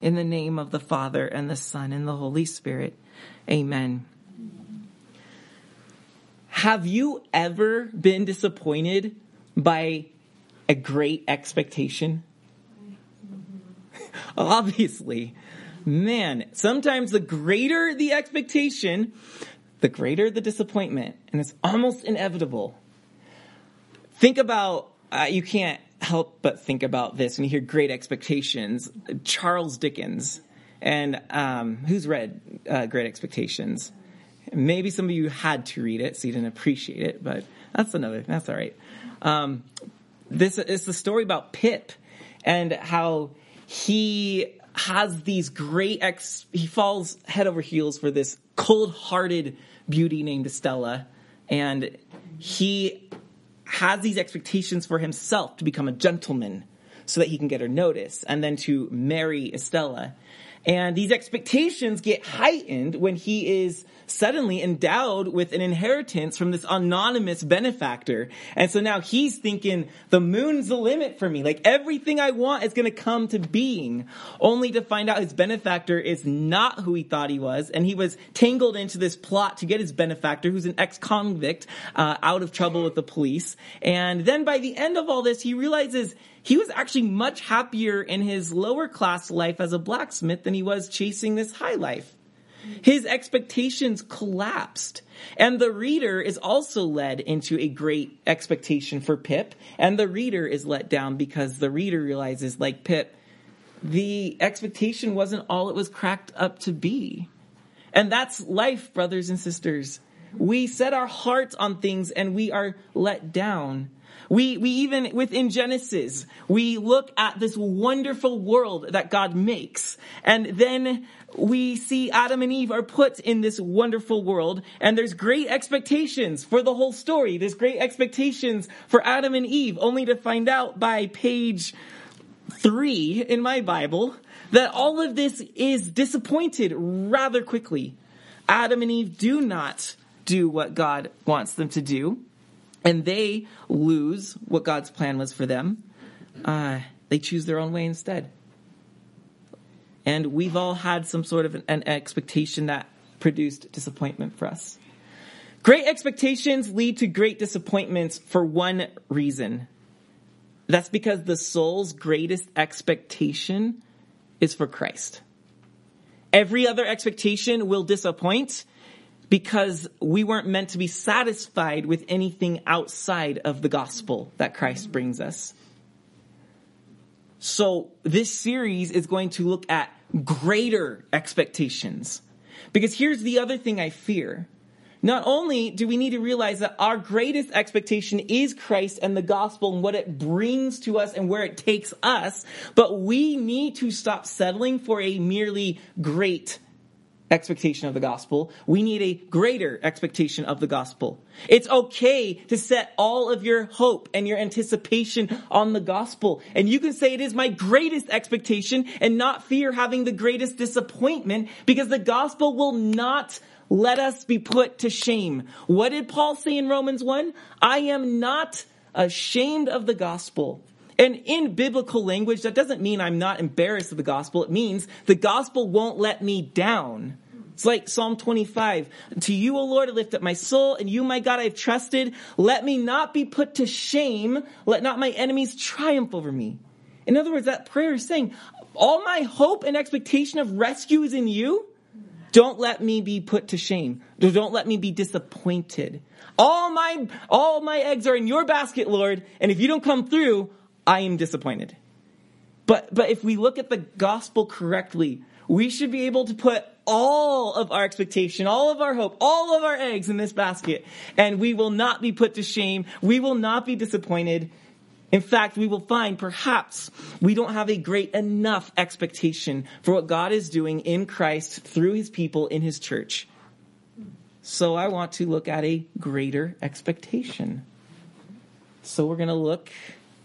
In the name of the Father and the Son and the Holy Spirit. Amen. Have you ever been disappointed by a great expectation? Obviously. Man, sometimes the greater the expectation, the greater the disappointment, and it's almost inevitable. Think about, uh, you can't help but think about this when you hear great expectations. Charles Dickens, and um, who's read uh, Great Expectations? Maybe some of you had to read it, so you didn't appreciate it, but that's another, that's all right. Um, this is the story about Pip and how he has these great ex, he falls head over heels for this cold hearted beauty named Estella. And he has these expectations for himself to become a gentleman so that he can get her notice and then to marry Estella. And these expectations get heightened when he is suddenly endowed with an inheritance from this anonymous benefactor. And so now he's thinking the moon's the limit for me. Like everything I want is going to come to being only to find out his benefactor is not who he thought he was. And he was tangled into this plot to get his benefactor, who's an ex-convict, uh, out of trouble with the police. And then by the end of all this, he realizes he was actually much happier in his lower class life as a blacksmith than he was chasing this high life. His expectations collapsed. And the reader is also led into a great expectation for Pip. And the reader is let down because the reader realizes, like Pip, the expectation wasn't all it was cracked up to be. And that's life, brothers and sisters. We set our hearts on things and we are let down. We, we even within Genesis, we look at this wonderful world that God makes. And then we see Adam and Eve are put in this wonderful world and there's great expectations for the whole story. There's great expectations for Adam and Eve only to find out by page three in my Bible that all of this is disappointed rather quickly. Adam and Eve do not do what God wants them to do and they lose what God's plan was for them. Uh, they choose their own way instead. And we've all had some sort of an, an expectation that produced disappointment for us. Great expectations lead to great disappointments for one reason. That's because the soul's greatest expectation is for Christ. Every other expectation will disappoint because we weren't meant to be satisfied with anything outside of the gospel that Christ brings us. So this series is going to look at greater expectations. Because here's the other thing I fear. Not only do we need to realize that our greatest expectation is Christ and the gospel and what it brings to us and where it takes us, but we need to stop settling for a merely great expectation of the gospel. We need a greater expectation of the gospel. It's okay to set all of your hope and your anticipation on the gospel. And you can say it is my greatest expectation and not fear having the greatest disappointment because the gospel will not let us be put to shame. What did Paul say in Romans 1? I am not ashamed of the gospel. And in biblical language, that doesn't mean I'm not embarrassed of the gospel. It means the gospel won't let me down. It's like Psalm 25. To you, O Lord, I lift up my soul, and you, my God, I have trusted. Let me not be put to shame. Let not my enemies triumph over me. In other words, that prayer is saying, all my hope and expectation of rescue is in you. Don't let me be put to shame. Don't let me be disappointed. All my, all my eggs are in your basket, Lord. And if you don't come through, I am disappointed. But, but if we look at the gospel correctly, we should be able to put all of our expectation, all of our hope, all of our eggs in this basket, and we will not be put to shame. We will not be disappointed. In fact, we will find perhaps we don't have a great enough expectation for what God is doing in Christ through his people in his church. So I want to look at a greater expectation. So we're going to look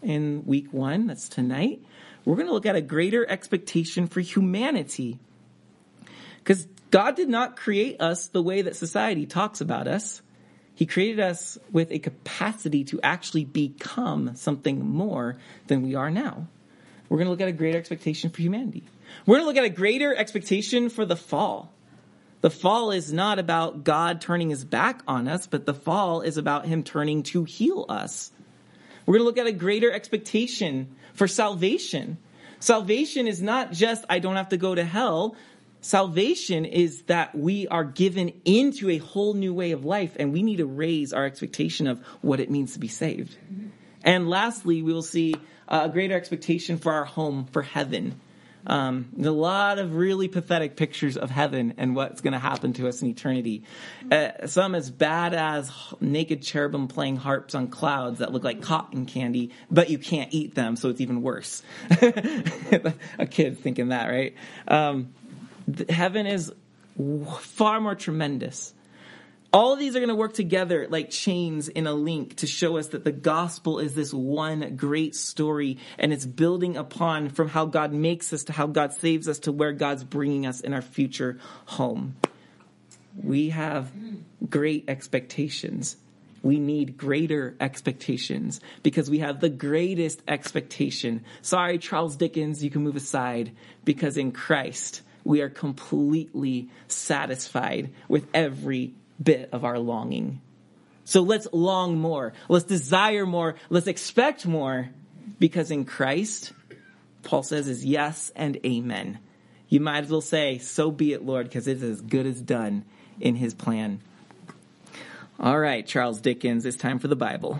in week one, that's tonight, we're going to look at a greater expectation for humanity. Because God did not create us the way that society talks about us. He created us with a capacity to actually become something more than we are now. We're going to look at a greater expectation for humanity. We're going to look at a greater expectation for the fall. The fall is not about God turning his back on us, but the fall is about him turning to heal us. We're going to look at a greater expectation for salvation. Salvation is not just, I don't have to go to hell. Salvation is that we are given into a whole new way of life and we need to raise our expectation of what it means to be saved. And lastly, we will see uh, a greater expectation for our home, for heaven. Um, a lot of really pathetic pictures of heaven and what's going to happen to us in eternity. Uh, some as bad as naked cherubim playing harps on clouds that look like cotton candy, but you can't eat them, so it's even worse. a kid thinking that, right? Um, heaven is far more tremendous. All these are going to work together like chains in a link to show us that the gospel is this one great story and it's building upon from how God makes us to how God saves us to where God's bringing us in our future home. We have great expectations. We need greater expectations because we have the greatest expectation. Sorry, Charles Dickens, you can move aside because in Christ, we are completely satisfied with every bit of our longing. So let's long more. Let's desire more. Let's expect more because in Christ, Paul says is yes and amen. You might as well say, so be it, Lord, because it is as good as done in his plan. All right, Charles Dickens, it's time for the Bible.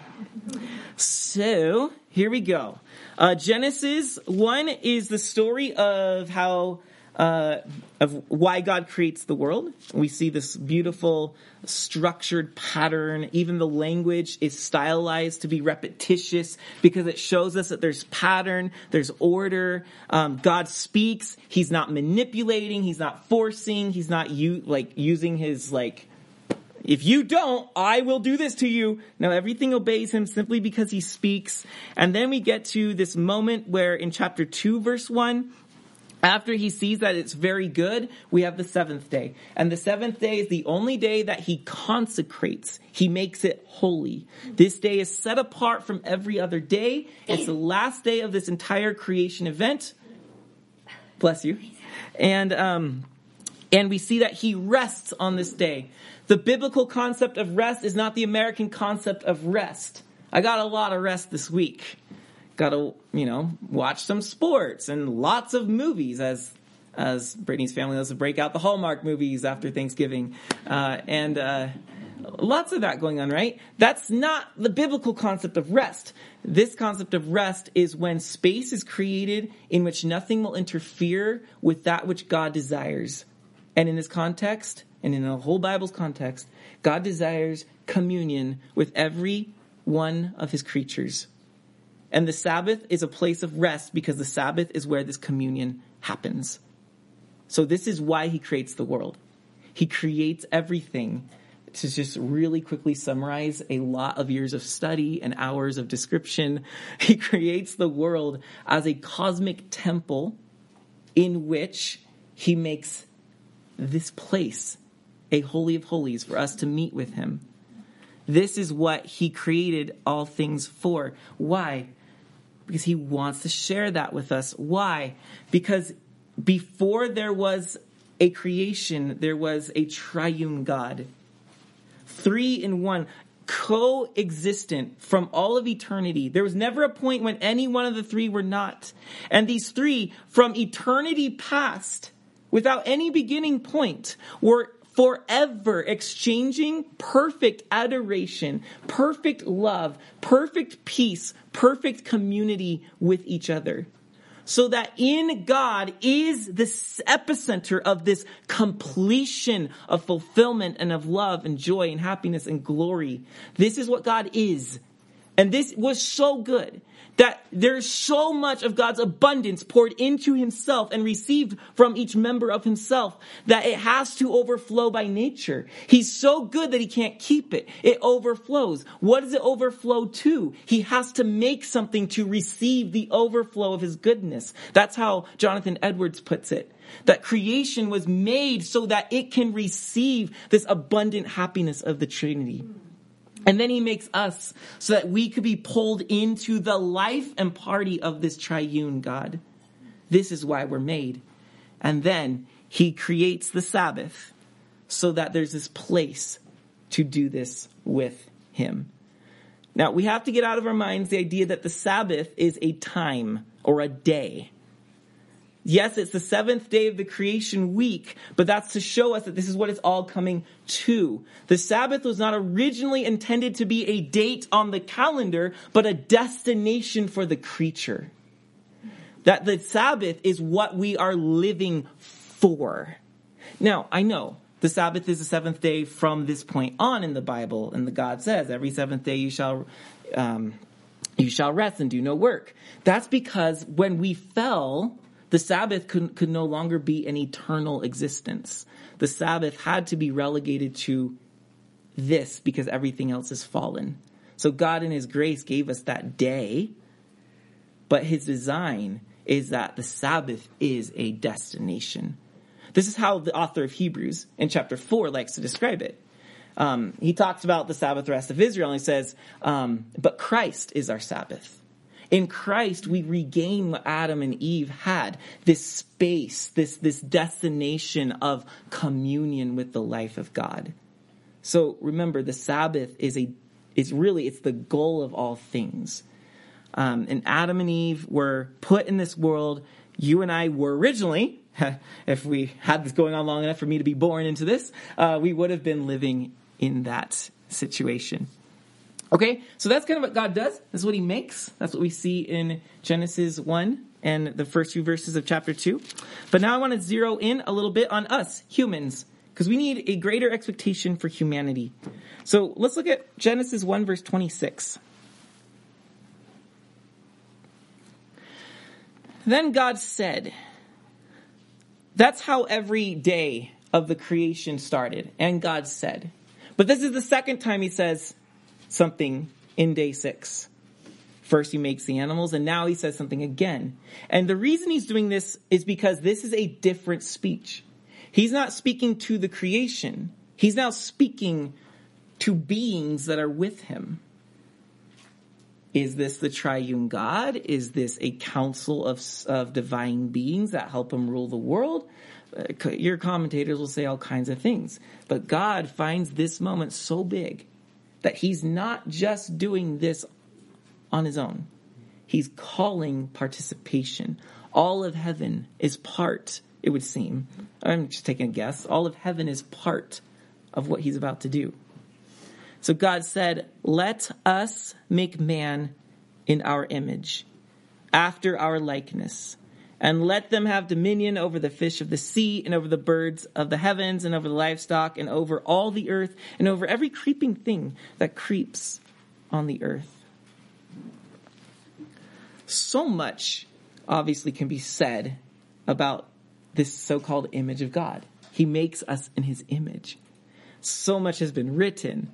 So here we go. Uh, Genesis 1 is the story of how uh, of why God creates the world. We see this beautiful structured pattern. Even the language is stylized to be repetitious because it shows us that there's pattern, there's order. Um, God speaks. He's not manipulating. He's not forcing. He's not u- like using his like if you don't, I will do this to you. Now everything obeys him simply because he speaks. And then we get to this moment where in chapter 2 verse 1, after he sees that it's very good, we have the seventh day. And the seventh day is the only day that he consecrates. He makes it holy. This day is set apart from every other day. It's the last day of this entire creation event. Bless you. And, um, and we see that he rests on this day. The biblical concept of rest is not the American concept of rest. I got a lot of rest this week got to, you know, watch some sports and lots of movies as as Brittany's family loves to break out the Hallmark movies after Thanksgiving, uh, and uh, lots of that going on. Right? That's not the biblical concept of rest. This concept of rest is when space is created in which nothing will interfere with that which God desires. And in this context, and in the whole Bible's context, God desires communion with every one of his creatures. And the Sabbath is a place of rest because the Sabbath is where this communion happens. So this is why he creates the world. He creates everything to just really quickly summarize a lot of years of study and hours of description. He creates the world as a cosmic temple in which he makes this place a holy of holies for us to meet with him. This is what he created all things for. Why? Because he wants to share that with us. Why? Because before there was a creation, there was a triune God. Three in one, coexistent from all of eternity. There was never a point when any one of the three were not. And these three, from eternity past, without any beginning point, were forever exchanging perfect adoration, perfect love, perfect peace, perfect community with each other. So that in God is the epicenter of this completion of fulfillment and of love and joy and happiness and glory. This is what God is. And this was so good that there's so much of God's abundance poured into himself and received from each member of himself that it has to overflow by nature. He's so good that he can't keep it. It overflows. What does it overflow to? He has to make something to receive the overflow of his goodness. That's how Jonathan Edwards puts it. That creation was made so that it can receive this abundant happiness of the Trinity. And then he makes us so that we could be pulled into the life and party of this triune God. This is why we're made. And then he creates the Sabbath so that there's this place to do this with him. Now, we have to get out of our minds the idea that the Sabbath is a time or a day. Yes, it's the seventh day of the creation week, but that's to show us that this is what it's all coming to. The Sabbath was not originally intended to be a date on the calendar, but a destination for the creature. That the Sabbath is what we are living for. Now, I know the Sabbath is the seventh day from this point on in the Bible, and the God says, every seventh day you shall, um, you shall rest and do no work. That's because when we fell, the Sabbath could, could no longer be an eternal existence. The Sabbath had to be relegated to this because everything else is fallen. So God in His grace gave us that day, but His design is that the Sabbath is a destination. This is how the author of Hebrews in chapter 4 likes to describe it. Um, he talks about the Sabbath rest of Israel and he says, um, But Christ is our Sabbath. In Christ, we regain what Adam and Eve had this space, this, this destination of communion with the life of God. So remember, the Sabbath is a, is really, it's the goal of all things. Um, and Adam and Eve were put in this world. You and I were originally, if we had this going on long enough for me to be born into this, uh, we would have been living in that situation. Okay, so that's kind of what God does. That's what He makes. That's what we see in Genesis 1 and the first few verses of chapter 2. But now I want to zero in a little bit on us, humans, because we need a greater expectation for humanity. So let's look at Genesis 1, verse 26. Then God said, That's how every day of the creation started. And God said, But this is the second time He says, something in day six. First, he makes the animals, and now he says something again. And the reason he's doing this is because this is a different speech. He's not speaking to the creation, he's now speaking to beings that are with him. Is this the triune God? Is this a council of, of divine beings that help him rule the world? Uh, your commentators will say all kinds of things. But God finds this moment so big that he's not just doing this on his own. He's calling participation. All of heaven is part, it would seem. I'm just taking a guess. All of heaven is part of what he's about to do. So God said, Let us make man in our image, after our likeness, and let them have dominion over the fish of the sea, and over the birds of the heavens, and over the livestock, and over all the earth, and over every creeping thing that creeps on the earth. So much obviously can be said about this so called image of God. He makes us in his image. So much has been written.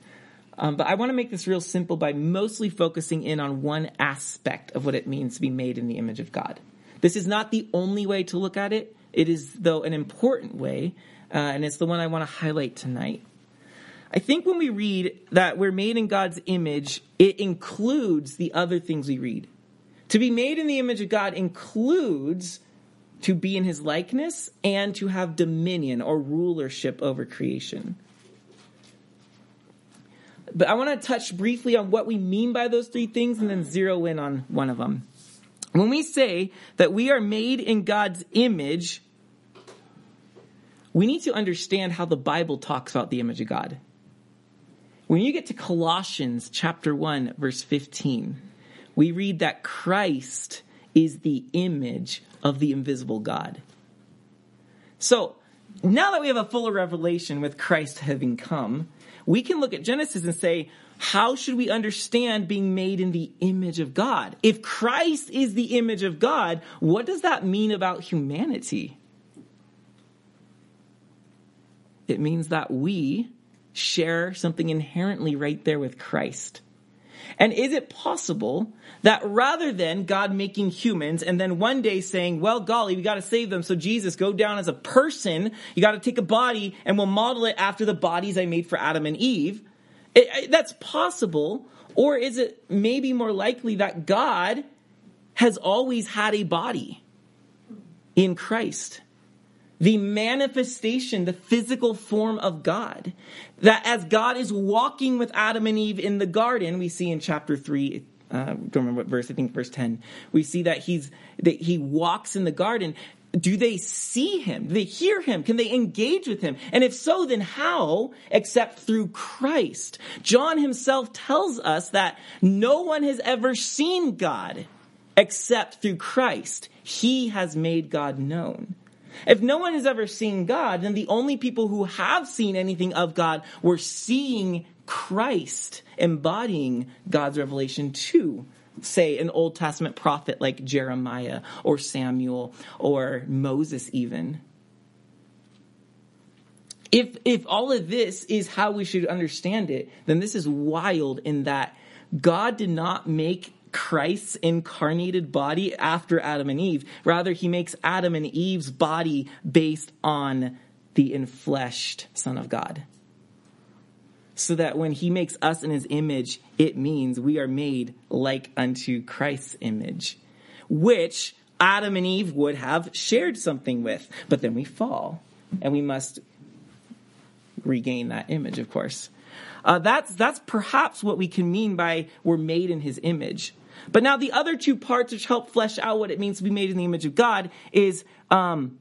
Um, but I want to make this real simple by mostly focusing in on one aspect of what it means to be made in the image of God. This is not the only way to look at it. It is, though, an important way, uh, and it's the one I want to highlight tonight. I think when we read that we're made in God's image, it includes the other things we read. To be made in the image of God includes to be in his likeness and to have dominion or rulership over creation. But I want to touch briefly on what we mean by those three things and then zero in on one of them. When we say that we are made in God's image, we need to understand how the Bible talks about the image of God. When you get to Colossians chapter 1 verse 15, we read that Christ is the image of the invisible God. So, now that we have a fuller revelation with Christ having come, we can look at Genesis and say, how should we understand being made in the image of God? If Christ is the image of God, what does that mean about humanity? It means that we share something inherently right there with Christ. And is it possible that rather than God making humans and then one day saying, well, golly, we got to save them. So Jesus, go down as a person. You got to take a body and we'll model it after the bodies I made for Adam and Eve. It, it, that's possible. Or is it maybe more likely that God has always had a body in Christ? the manifestation, the physical form of God. That as God is walking with Adam and Eve in the garden, we see in chapter 3, uh, don't remember what verse, I think verse 10, we see that he's, that he walks in the garden. Do they see him? Do they hear him? Can they engage with him? And if so, then how except through Christ? John himself tells us that no one has ever seen God except through Christ. He has made God known. If no one has ever seen God, then the only people who have seen anything of God were seeing Christ embodying God's revelation to, say, an Old Testament prophet like Jeremiah or Samuel or Moses, even. If, if all of this is how we should understand it, then this is wild in that God did not make Christ's incarnated body after Adam and Eve. Rather, he makes Adam and Eve's body based on the enfleshed Son of God. So that when he makes us in his image, it means we are made like unto Christ's image, which Adam and Eve would have shared something with. But then we fall, and we must regain that image, of course. Uh, that's that's perhaps what we can mean by we're made in His image. But now the other two parts which help flesh out what it means to be made in the image of God is um,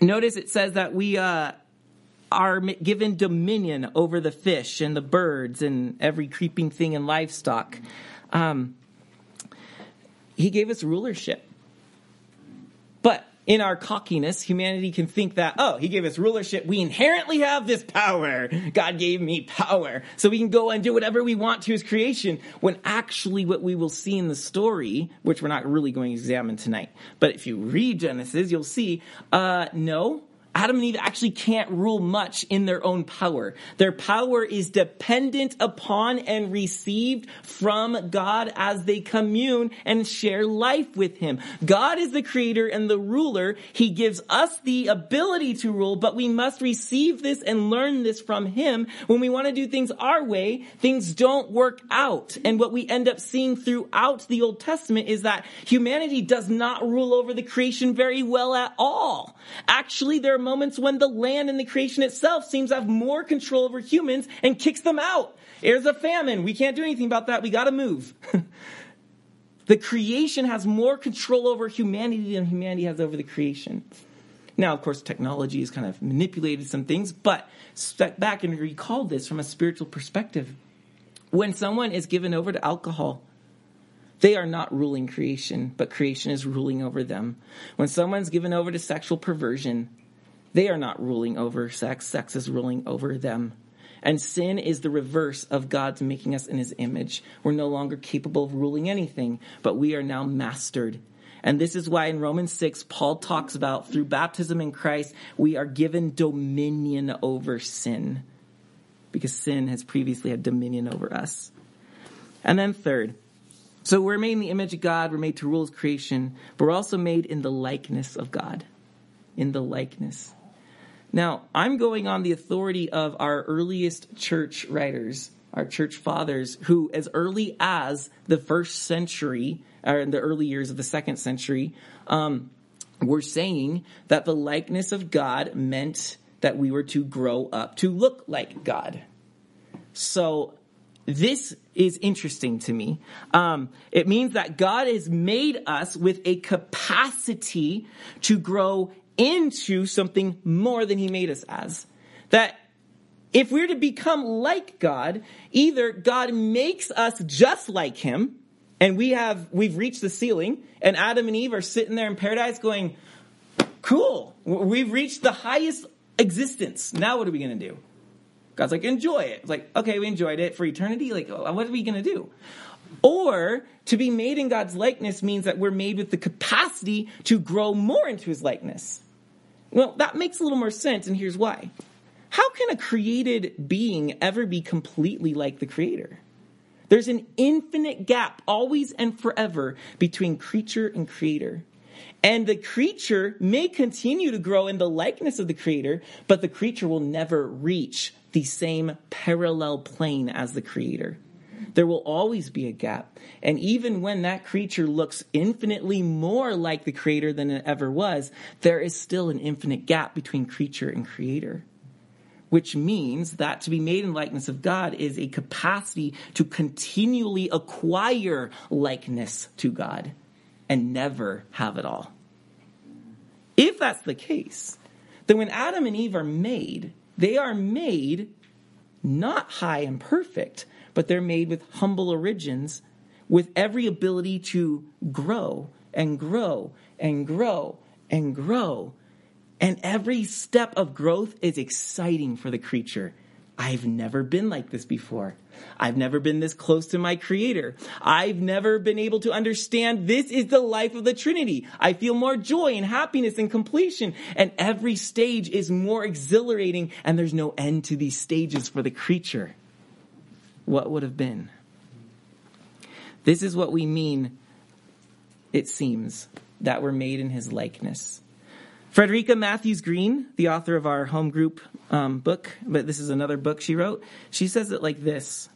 notice it says that we uh, are given dominion over the fish and the birds and every creeping thing and livestock. Um, he gave us rulership. But in our cockiness, humanity can think that, oh, he gave us rulership. We inherently have this power. God gave me power. So we can go and do whatever we want to his creation. When actually what we will see in the story, which we're not really going to examine tonight, but if you read Genesis, you'll see, uh, no, Adam and Eve actually can't rule much in their own power. Their power is dependent upon and received from God as they commune and share life with Him. God is the creator and the ruler. He gives us the ability to rule, but we must receive this and learn this from Him. When we want to do things our way, things don't work out. And what we end up seeing throughout the Old Testament is that humanity does not rule over the creation very well at all. Actually, there moments when the land and the creation itself seems to have more control over humans and kicks them out. There's a famine. We can't do anything about that. We got to move. the creation has more control over humanity than humanity has over the creation. Now, of course, technology has kind of manipulated some things, but step back and recall this from a spiritual perspective. When someone is given over to alcohol, they are not ruling creation, but creation is ruling over them. When someone's given over to sexual perversion, they are not ruling over sex, sex is ruling over them. And sin is the reverse of God's making us in his image. We're no longer capable of ruling anything, but we are now mastered. And this is why in Romans 6, Paul talks about through baptism in Christ, we are given dominion over sin. Because sin has previously had dominion over us. And then third, so we're made in the image of God, we're made to rule his creation, but we're also made in the likeness of God. In the likeness. Now, I'm going on the authority of our earliest church writers, our church fathers, who, as early as the first century, or in the early years of the second century, um, were saying that the likeness of God meant that we were to grow up to look like God. So, this is interesting to me. Um, it means that God has made us with a capacity to grow into something more than he made us as. That if we're to become like God, either God makes us just like him, and we have, we've reached the ceiling, and Adam and Eve are sitting there in paradise going, cool, we've reached the highest existence. Now what are we going to do? God's like, enjoy it. It's like, okay, we enjoyed it for eternity. Like, uh, what are we going to do? Or to be made in God's likeness means that we're made with the capacity to grow more into his likeness. Well, that makes a little more sense, and here's why. How can a created being ever be completely like the creator? There's an infinite gap, always and forever, between creature and creator. And the creature may continue to grow in the likeness of the creator, but the creature will never reach the same parallel plane as the creator. There will always be a gap. And even when that creature looks infinitely more like the creator than it ever was, there is still an infinite gap between creature and creator. Which means that to be made in likeness of God is a capacity to continually acquire likeness to God and never have it all. If that's the case, then when Adam and Eve are made, they are made not high and perfect, but they're made with humble origins with every ability to grow and grow and grow and grow. And every step of growth is exciting for the creature. I've never been like this before. I've never been this close to my creator. I've never been able to understand this is the life of the Trinity. I feel more joy and happiness and completion. And every stage is more exhilarating and there's no end to these stages for the creature. What would have been? This is what we mean, it seems, that we're made in his likeness. Frederica Mathewes-Green, the author of our home group um, book, but this is another book she wrote, she says it like this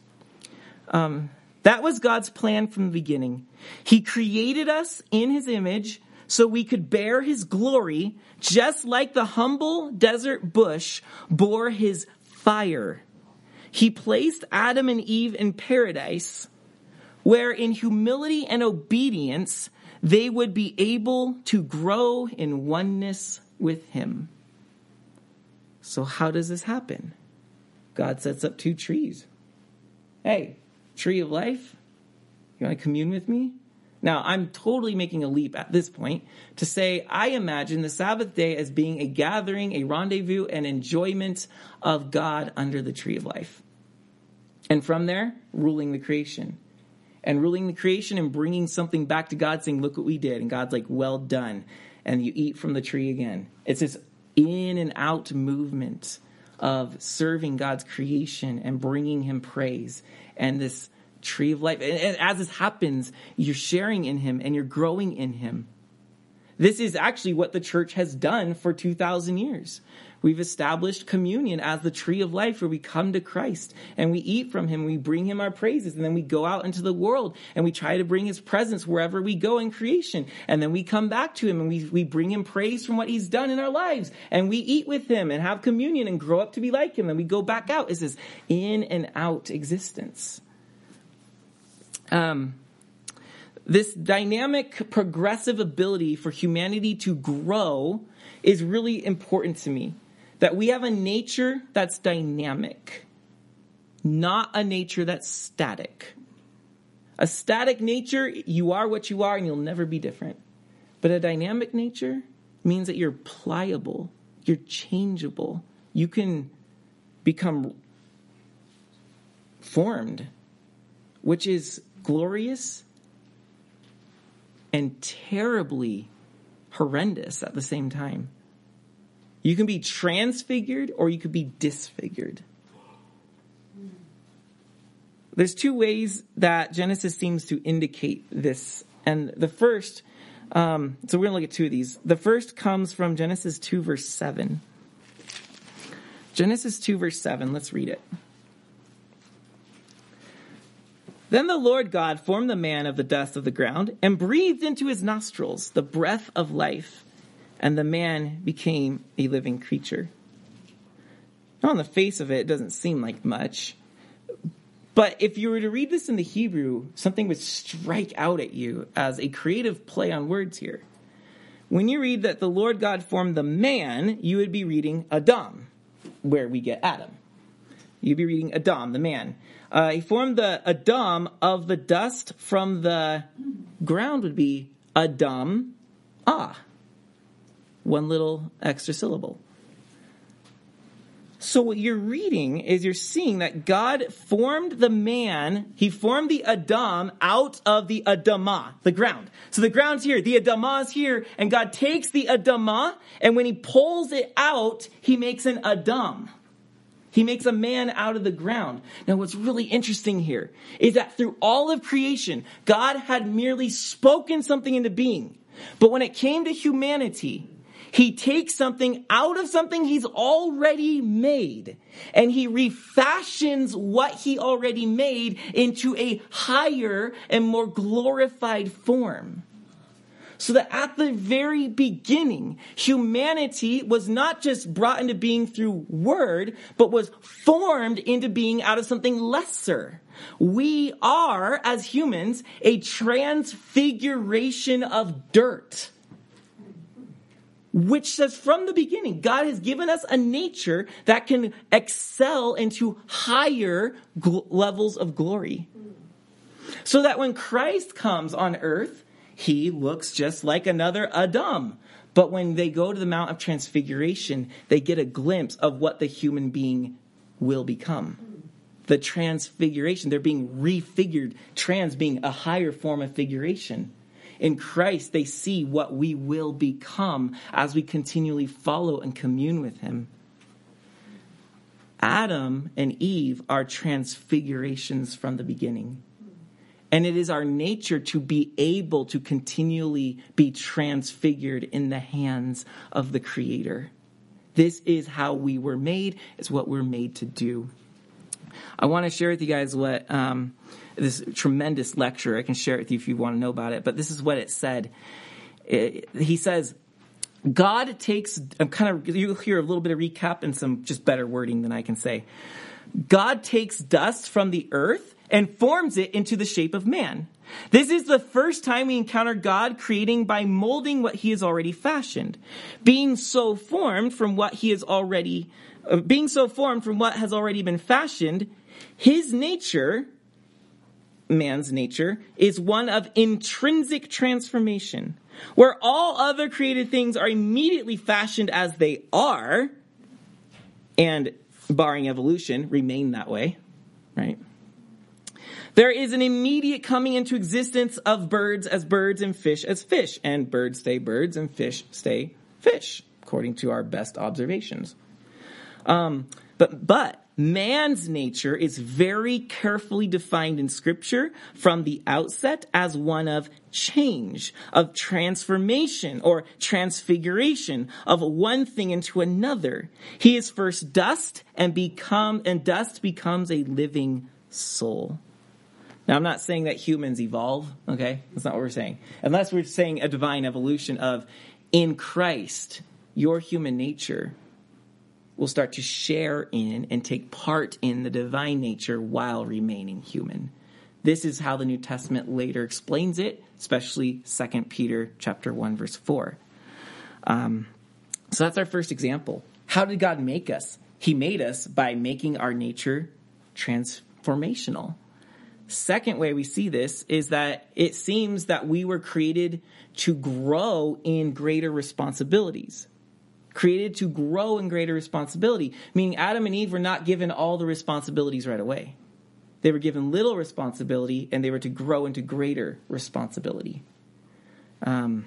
um, That was God's plan from the beginning. He created us in his image so we could bear his glory, just like the humble desert bush bore his fire. He placed Adam and Eve in paradise where in humility and obedience they would be able to grow in oneness with Him. So, how does this happen? God sets up two trees. Hey, tree of life, you want to commune with me? Now, I'm totally making a leap at this point to say I imagine the Sabbath day as being a gathering, a rendezvous, and enjoyment of God under the tree of life. And from there, ruling the creation and ruling the creation and bringing something back to God, saying, Look what we did. And God's like, Well done. And you eat from the tree again. It's this in and out movement of serving God's creation and bringing Him praise and this tree of life. And as this happens, you're sharing in Him and you're growing in Him. This is actually what the church has done for 2,000 years. We've established communion as the tree of life where we come to Christ and we eat from him, we bring him our praises, and then we go out into the world and we try to bring his presence wherever we go in creation. And then we come back to him and we, we bring him praise from what he's done in our lives. And we eat with him and have communion and grow up to be like him. And we go back out. It's this in and out existence. Um, this dynamic, progressive ability for humanity to grow is really important to me that we have a nature that's dynamic, not a nature that's static. A static nature, you are what you are and you'll never be different. But a dynamic nature means that you're pliable, you're changeable, you can become formed, which is glorious and terribly horrendous at the same time. You can be transfigured or you could be disfigured. There's two ways that Genesis seems to indicate this. And the first, um, so we're going to look at two of these. The first comes from Genesis 2, verse 7. Genesis 2, verse 7. Let's read it. Then the Lord God formed the man of the dust of the ground and breathed into his nostrils the breath of life, and the man became a living creature. Now, on the face of it, it doesn't seem like much. But if you were to read this in the Hebrew, something would strike out at you as a creative play on words here. When you read that the Lord God formed the man, you would be reading Adam, where we get Adam. You'd be reading Adam, the man. Uh, he formed the Adam of the dust from the ground would be Adam, ah. One little extra syllable. So what you're reading is you're seeing that God formed the man, he formed the Adam out of the Adamah, the ground. So the ground's here, the Adamah is here, and God takes the Adamah, and when he pulls it out, he makes an Adam. He makes a man out of the ground. Now, what's really interesting here is that through all of creation, God had merely spoken something into being. But when it came to humanity, He takes something out of something he's already made and he refashions what he already made into a higher and more glorified form. So that at the very beginning, humanity was not just brought into being through word, but was formed into being out of something lesser. We are, as humans, a transfiguration of dirt. Which says from the beginning, God has given us a nature that can excel into higher gl- levels of glory. So that when Christ comes on earth, he looks just like another Adam. But when they go to the Mount of Transfiguration, they get a glimpse of what the human being will become. The transfiguration, they're being refigured, trans being a higher form of figuration. In Christ, they see what we will become as we continually follow and commune with Him. Adam and Eve are transfigurations from the beginning. And it is our nature to be able to continually be transfigured in the hands of the Creator. This is how we were made, it's what we're made to do. I want to share with you guys what um, this tremendous lecture, I can share it with you if you want to know about it, but this is what it said. It, he says, God takes, I'm kind of, you'll hear a little bit of recap and some just better wording than I can say. God takes dust from the earth and forms it into the shape of man. This is the first time we encounter God creating by molding what he has already fashioned. Being so formed from what he has already, uh, being so formed from what has already been fashioned, his nature, man's nature, is one of intrinsic transformation, where all other created things are immediately fashioned as they are, and barring evolution, remain that way, right? There is an immediate coming into existence of birds as birds and fish as fish, and birds stay birds and fish stay fish, according to our best observations. Um, but but man's nature is very carefully defined in Scripture from the outset as one of change, of transformation or transfiguration of one thing into another. He is first dust and become and dust becomes a living soul. Now, I'm not saying that humans evolve, okay? That's not what we're saying. Unless we're saying a divine evolution of in Christ, your human nature will start to share in and take part in the divine nature while remaining human. This is how the New Testament later explains it, especially 2 Peter chapter 1 verse 4. Um, so that's our first example. How did God make us? He made us by making our nature transformational. Second way we see this is that it seems that we were created to grow in greater responsibilities. Created to grow in greater responsibility, meaning Adam and Eve were not given all the responsibilities right away. They were given little responsibility and they were to grow into greater responsibility. Um,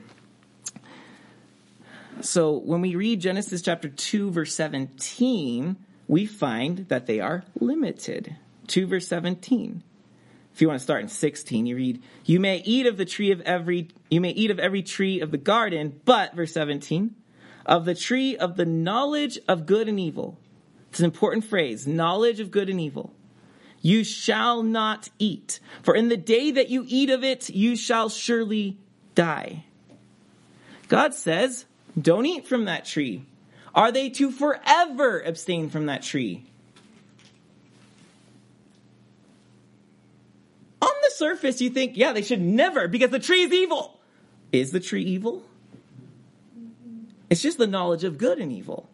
so when we read Genesis chapter 2, verse 17, we find that they are limited. 2 verse 17. If you want to start in 16, you read, You may eat of the tree of every, you may eat of every tree of the garden, but, verse 17, of the tree of the knowledge of good and evil. It's an important phrase, knowledge of good and evil. You shall not eat, for in the day that you eat of it, you shall surely die. God says, don't eat from that tree. Are they to forever abstain from that tree? On the surface, you think, yeah, they should never because the tree is evil. Is the tree evil? It's just the knowledge of good and evil.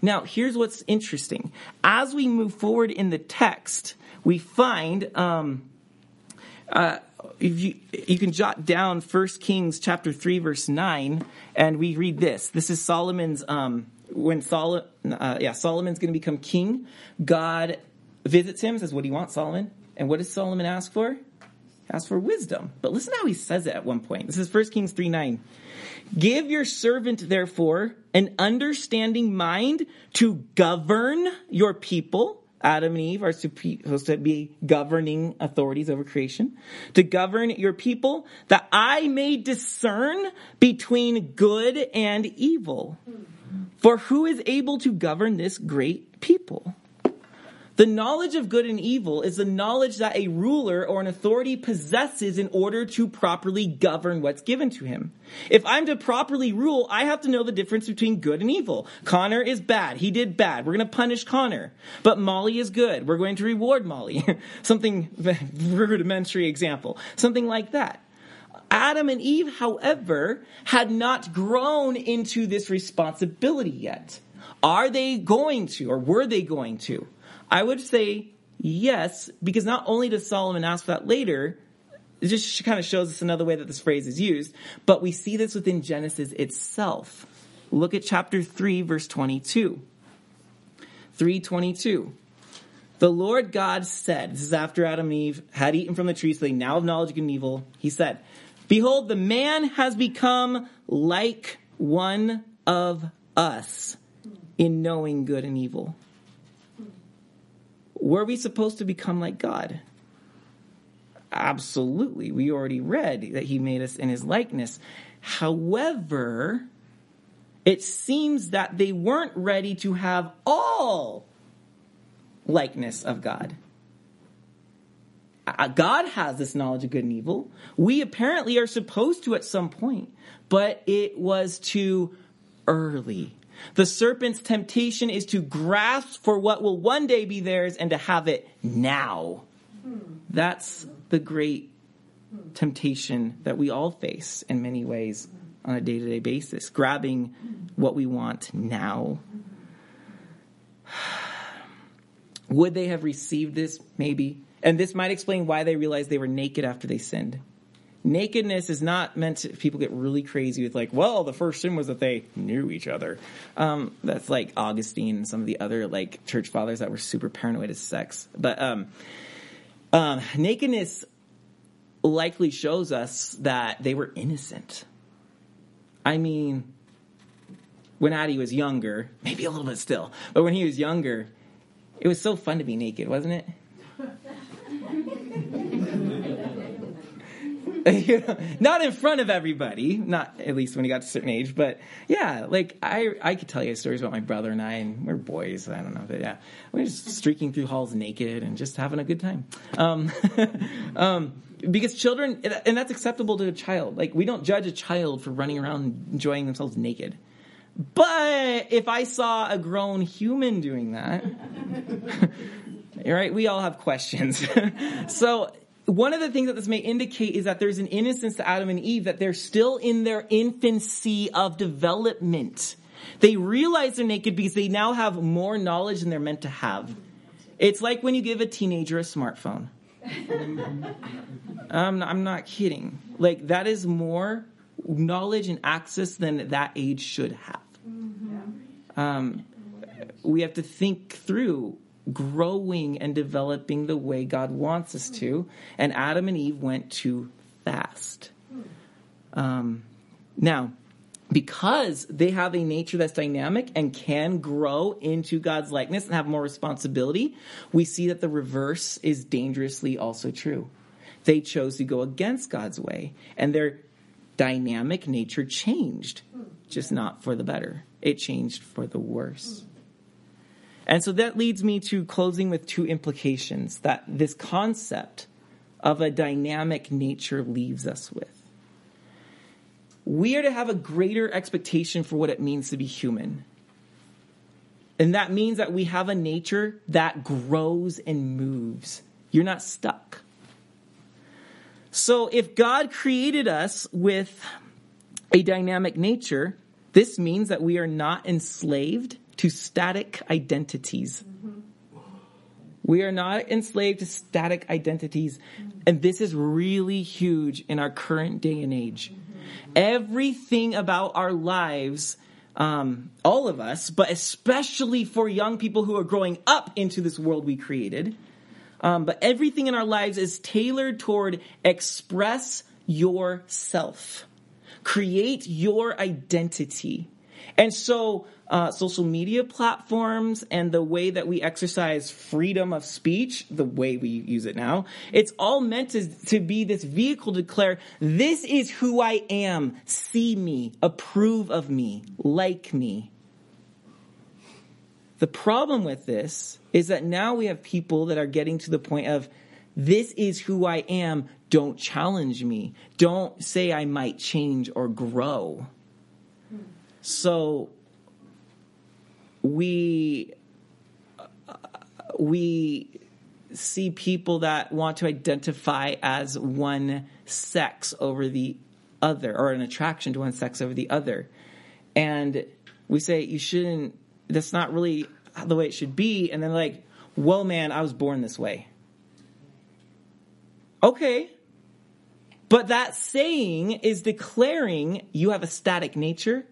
Now, here's what's interesting. As we move forward in the text, we find um, uh, you, you can jot down 1 Kings chapter 3, verse 9, and we read this. This is Solomon's, um, when Sol- uh, yeah, Solomon's going to become king, God visits him, says, What do you want, Solomon? And what does Solomon ask for? Ask for wisdom. But listen how he says it at one point. This is 1 Kings 3 9. Give your servant, therefore, an understanding mind to govern your people Adam and Eve are supposed to be governing authorities over creation, to govern your people, that I may discern between good and evil. For who is able to govern this great people? The knowledge of good and evil is the knowledge that a ruler or an authority possesses in order to properly govern what's given to him. If I'm to properly rule, I have to know the difference between good and evil. Connor is bad. He did bad. We're going to punish Connor. But Molly is good. We're going to reward Molly. Something rudimentary example. Something like that. Adam and Eve, however, had not grown into this responsibility yet. Are they going to, or were they going to? I would say yes, because not only does Solomon ask that later, it just kind of shows us another way that this phrase is used, but we see this within Genesis itself. Look at chapter 3, verse 22. 322. The Lord God said, this is after Adam and Eve had eaten from the tree, so they now have knowledge of good and evil. He said, Behold, the man has become like one of us in knowing good and evil. Were we supposed to become like God? Absolutely. We already read that he made us in his likeness. However, it seems that they weren't ready to have all likeness of God. Uh, God has this knowledge of good and evil. We apparently are supposed to at some point, but it was too early. The serpent's temptation is to grasp for what will one day be theirs and to have it now. That's the great temptation that we all face in many ways on a day to day basis, grabbing what we want now. Would they have received this? Maybe. And this might explain why they realized they were naked after they sinned nakedness is not meant to people get really crazy with like well the first sin was that they knew each other. Um, that's like augustine and some of the other like church fathers that were super paranoid of sex. But um, um, nakedness likely shows us that they were innocent. I mean when addie was younger maybe a little bit still but when he was younger it was so fun to be naked wasn't it you know, not in front of everybody, not at least when he got to a certain age, but yeah, like I, I could tell you stories about my brother and I, and we're boys. I don't know, but yeah, we're just streaking through halls naked and just having a good time. Um, um, because children, and that's acceptable to a child. Like we don't judge a child for running around enjoying themselves naked. But if I saw a grown human doing that, right, we all have questions. so one of the things that this may indicate is that there's an innocence to Adam and Eve, that they're still in their infancy of development. They realize they're naked because they now have more knowledge than they're meant to have. It's like when you give a teenager a smartphone. um, I'm not kidding. Like, that is more knowledge and access than that age should have. Um, we have to think through growing and developing the way God wants us to. And Adam and Eve went too fast. Um, now, because they have a nature that's dynamic and can grow into God's likeness and have more responsibility, we see that the reverse is dangerously also true. They chose to go against God's way, and their dynamic nature changed, just not for the better. It changed for the worse. And so that leads me to closing with two implications that this concept of a dynamic nature leaves us with. We are to have a greater expectation for what it means to be human. And that means that we have a nature that grows and moves. You're not stuck. So if God created us with a dynamic nature, this means that we are not enslaved to static identities. Mm-hmm. We are not enslaved to static identities. Mm-hmm. And this is really huge in our current day and age. Mm-hmm. Everything about our lives, um, all of us, but especially for young people who are growing up into this world we created, um, but everything in our lives is tailored toward express yourself, create your identity. And so uh, social media platforms and the way that we exercise freedom of speech, the way we use it now, it's all meant to, to be this vehicle to declare, this is who I am. See me, approve of me, like me. The problem with this is that now we have people that are getting to the point of, this is who I am. Don't challenge me. Don't say I might change or grow. So we uh, we see people that want to identify as one sex over the other or an attraction to one sex over the other. And we say you shouldn't that's not really the way it should be. And then like well man i was born this way. Okay. But that saying is declaring you have a static nature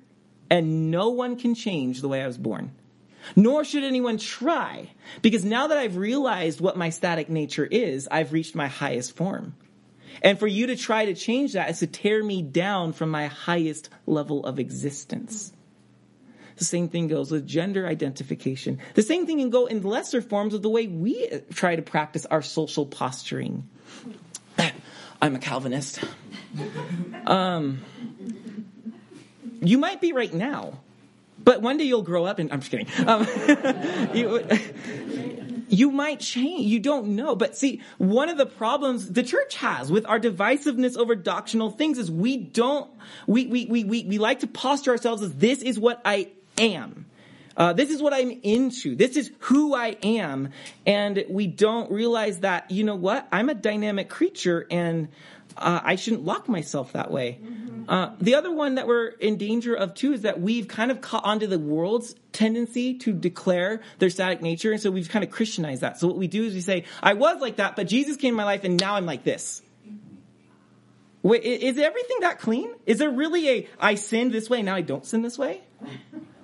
and no one can change the way i was born nor should anyone try, because now that I've realized what my static nature is, I've reached my highest form. And for you to try to change that is to tear me down from my highest level of existence. The same thing goes with gender identification. The same thing can go in lesser forms of the way we try to practice our social posturing. I'm a Calvinist. Um, you might be right now. But one day you'll grow up and I'm just kidding. Um, you, you might change. You don't know. But see, one of the problems the church has with our divisiveness over doctrinal things is we don't, we, we, we, we, we like to posture ourselves as this is what I am. Uh, this is what I'm into. This is who I am. And we don't realize that, you know what? I'm a dynamic creature and uh, I shouldn't lock myself that way. Mm-hmm. Uh, the other one that we're in danger of too is that we've kind of caught onto the world's tendency to declare their static nature, and so we've kind of Christianized that. So what we do is we say, "I was like that, but Jesus came in my life, and now I'm like this." Wait, is everything that clean? Is there really a I sinned this way, now I don't sin this way?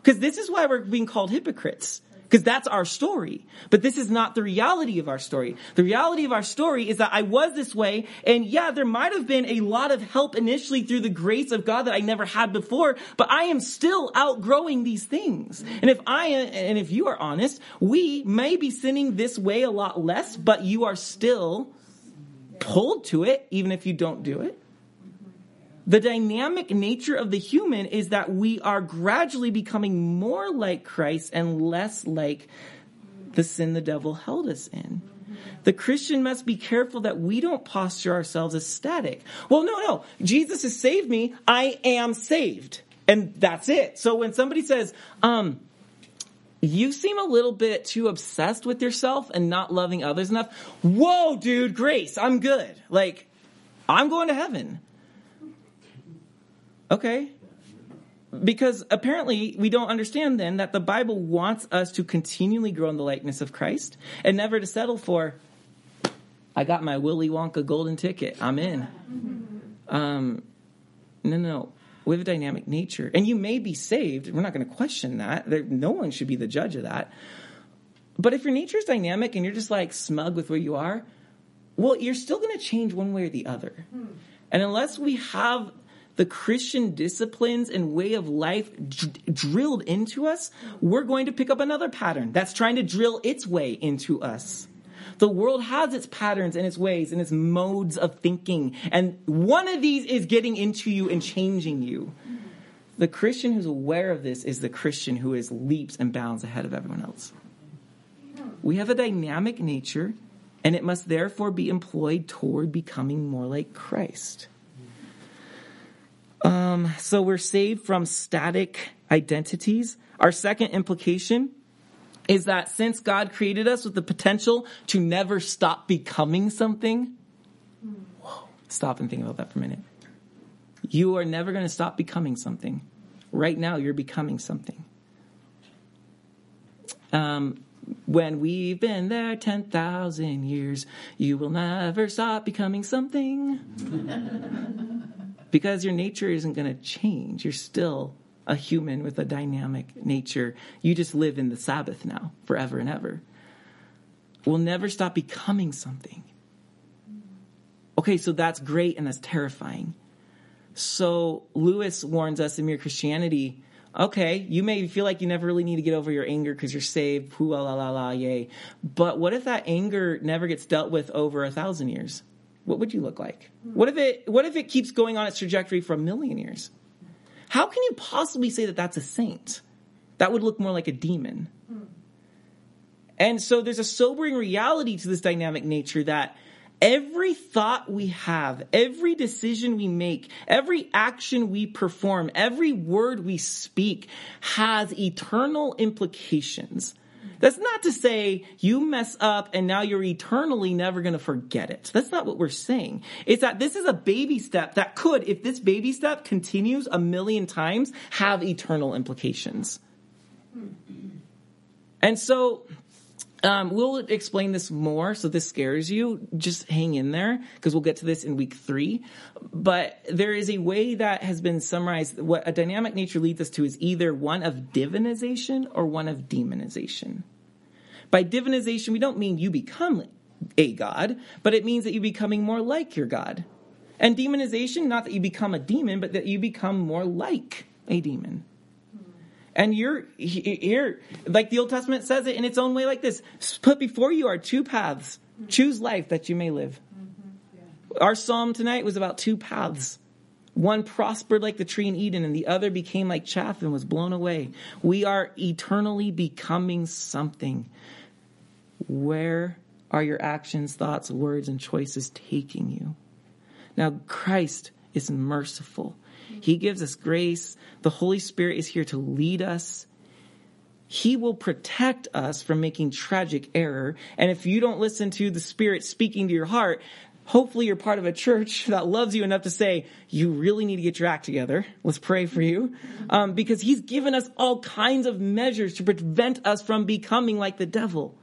Because this is why we're being called hypocrites because that's our story. But this is not the reality of our story. The reality of our story is that I was this way, and yeah, there might have been a lot of help initially through the grace of God that I never had before, but I am still outgrowing these things. And if I and if you are honest, we may be sinning this way a lot less, but you are still pulled to it, even if you don't do it. The dynamic nature of the human is that we are gradually becoming more like Christ and less like the sin the devil held us in. The Christian must be careful that we don't posture ourselves as static. Well, no, no. Jesus has saved me. I am saved. And that's it. So when somebody says, um, you seem a little bit too obsessed with yourself and not loving others enough. Whoa, dude, grace, I'm good. Like, I'm going to heaven. Okay. Because apparently we don't understand then that the Bible wants us to continually grow in the likeness of Christ and never to settle for, I got my Willy Wonka golden ticket. I'm in. Um, no, no. We have a dynamic nature. And you may be saved. We're not going to question that. There, no one should be the judge of that. But if your nature is dynamic and you're just like smug with where you are, well, you're still going to change one way or the other. And unless we have the Christian disciplines and way of life drilled into us, we're going to pick up another pattern that's trying to drill its way into us. The world has its patterns and its ways and its modes of thinking, and one of these is getting into you and changing you. The Christian who's aware of this is the Christian who is leaps and bounds ahead of everyone else. We have a dynamic nature, and it must therefore be employed toward becoming more like Christ. Um, so we're saved from static identities. Our second implication is that since God created us with the potential to never stop becoming something, whoa, stop and think about that for a minute. You are never going to stop becoming something. Right now, you're becoming something. Um, when we've been there 10,000 years, you will never stop becoming something. because your nature isn't going to change. You're still a human with a dynamic nature. You just live in the Sabbath now, forever and ever. We'll never stop becoming something. Okay, so that's great and that's terrifying. So Lewis warns us in Mere Christianity Okay, you may feel like you never really need to get over your anger because you're saved, hoo la la la yay. But what if that anger never gets dealt with over a thousand years? What would you look like? What if it what if it keeps going on its trajectory for a million years? How can you possibly say that that's a saint? That would look more like a demon. And so there's a sobering reality to this dynamic nature that every thought we have, every decision we make, every action we perform, every word we speak has eternal implications. That's not to say you mess up and now you're eternally never going to forget it. That's not what we're saying. It's that this is a baby step that could, if this baby step continues a million times, have eternal implications. And so um, we'll explain this more, so this scares you. Just hang in there because we'll get to this in week three. But there is a way that has been summarized. What a dynamic nature leads us to is either one of divinization or one of demonization. By divinization, we don't mean you become a god, but it means that you're becoming more like your god. And demonization, not that you become a demon, but that you become more like a demon. And you're here, like the Old Testament says it in its own way, like this put before you are two paths. Choose life that you may live. Mm-hmm. Our psalm tonight was about two paths. One prospered like the tree in Eden, and the other became like chaff and was blown away. We are eternally becoming something. Where are your actions, thoughts, words, and choices taking you? Now, Christ is merciful. He gives us grace. The Holy Spirit is here to lead us. He will protect us from making tragic error. And if you don't listen to the Spirit speaking to your heart, hopefully you're part of a church that loves you enough to say, you really need to get your act together. Let's pray for you. Um, because he's given us all kinds of measures to prevent us from becoming like the devil.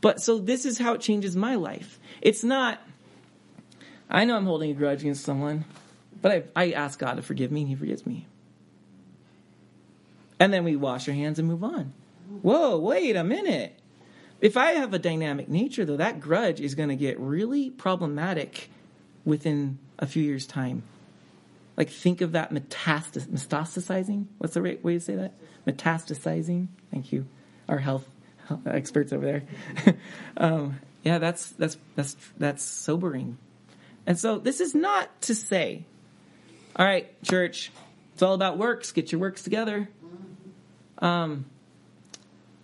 But so this is how it changes my life. It's not, I know I'm holding a grudge against someone. But I, I ask God to forgive me, and He forgives me. And then we wash our hands and move on. Whoa, wait a minute. If I have a dynamic nature, though, that grudge is going to get really problematic within a few years' time. Like, think of that metastas- metastasizing. What's the right way to say that? Metastasizing. Thank you, our health experts over there. um, yeah, that's that's that's that's sobering. And so, this is not to say all right, church, it's all about works. Get your works together. Um,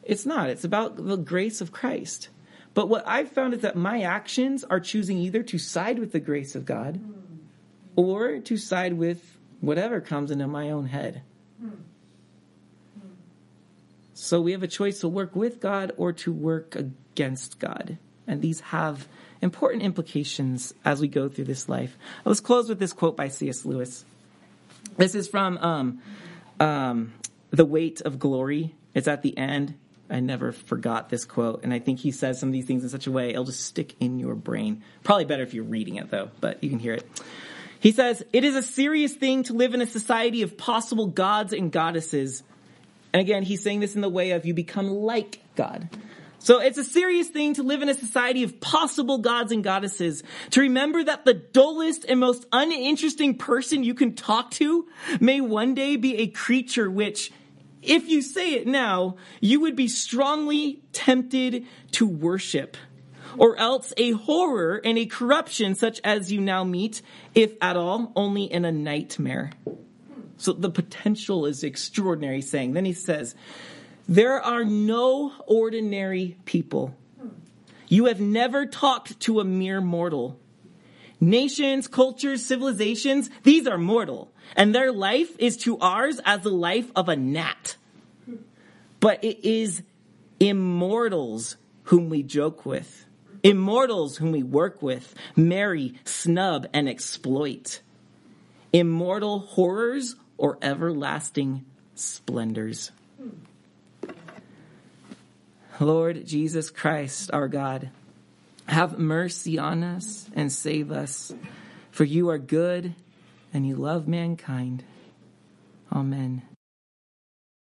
it's not. It's about the grace of Christ. But what I've found is that my actions are choosing either to side with the grace of God or to side with whatever comes into my own head. So we have a choice to work with God or to work against God. And these have important implications as we go through this life. Let's close with this quote by C.S. Lewis. This is from um, um, The Weight of Glory. It's at the end. I never forgot this quote, and I think he says some of these things in such a way it'll just stick in your brain. Probably better if you're reading it, though, but you can hear it. He says, It is a serious thing to live in a society of possible gods and goddesses. And again, he's saying this in the way of you become like God. So it's a serious thing to live in a society of possible gods and goddesses. To remember that the dullest and most uninteresting person you can talk to may one day be a creature which, if you say it now, you would be strongly tempted to worship. Or else a horror and a corruption such as you now meet, if at all, only in a nightmare. So the potential is extraordinary saying. Then he says, there are no ordinary people. You have never talked to a mere mortal. Nations, cultures, civilizations, these are mortal. And their life is to ours as the life of a gnat. But it is immortals whom we joke with, immortals whom we work with, marry, snub, and exploit. Immortal horrors or everlasting splendors. Lord Jesus Christ, our God, have mercy on us and save us, for you are good and you love mankind. Amen.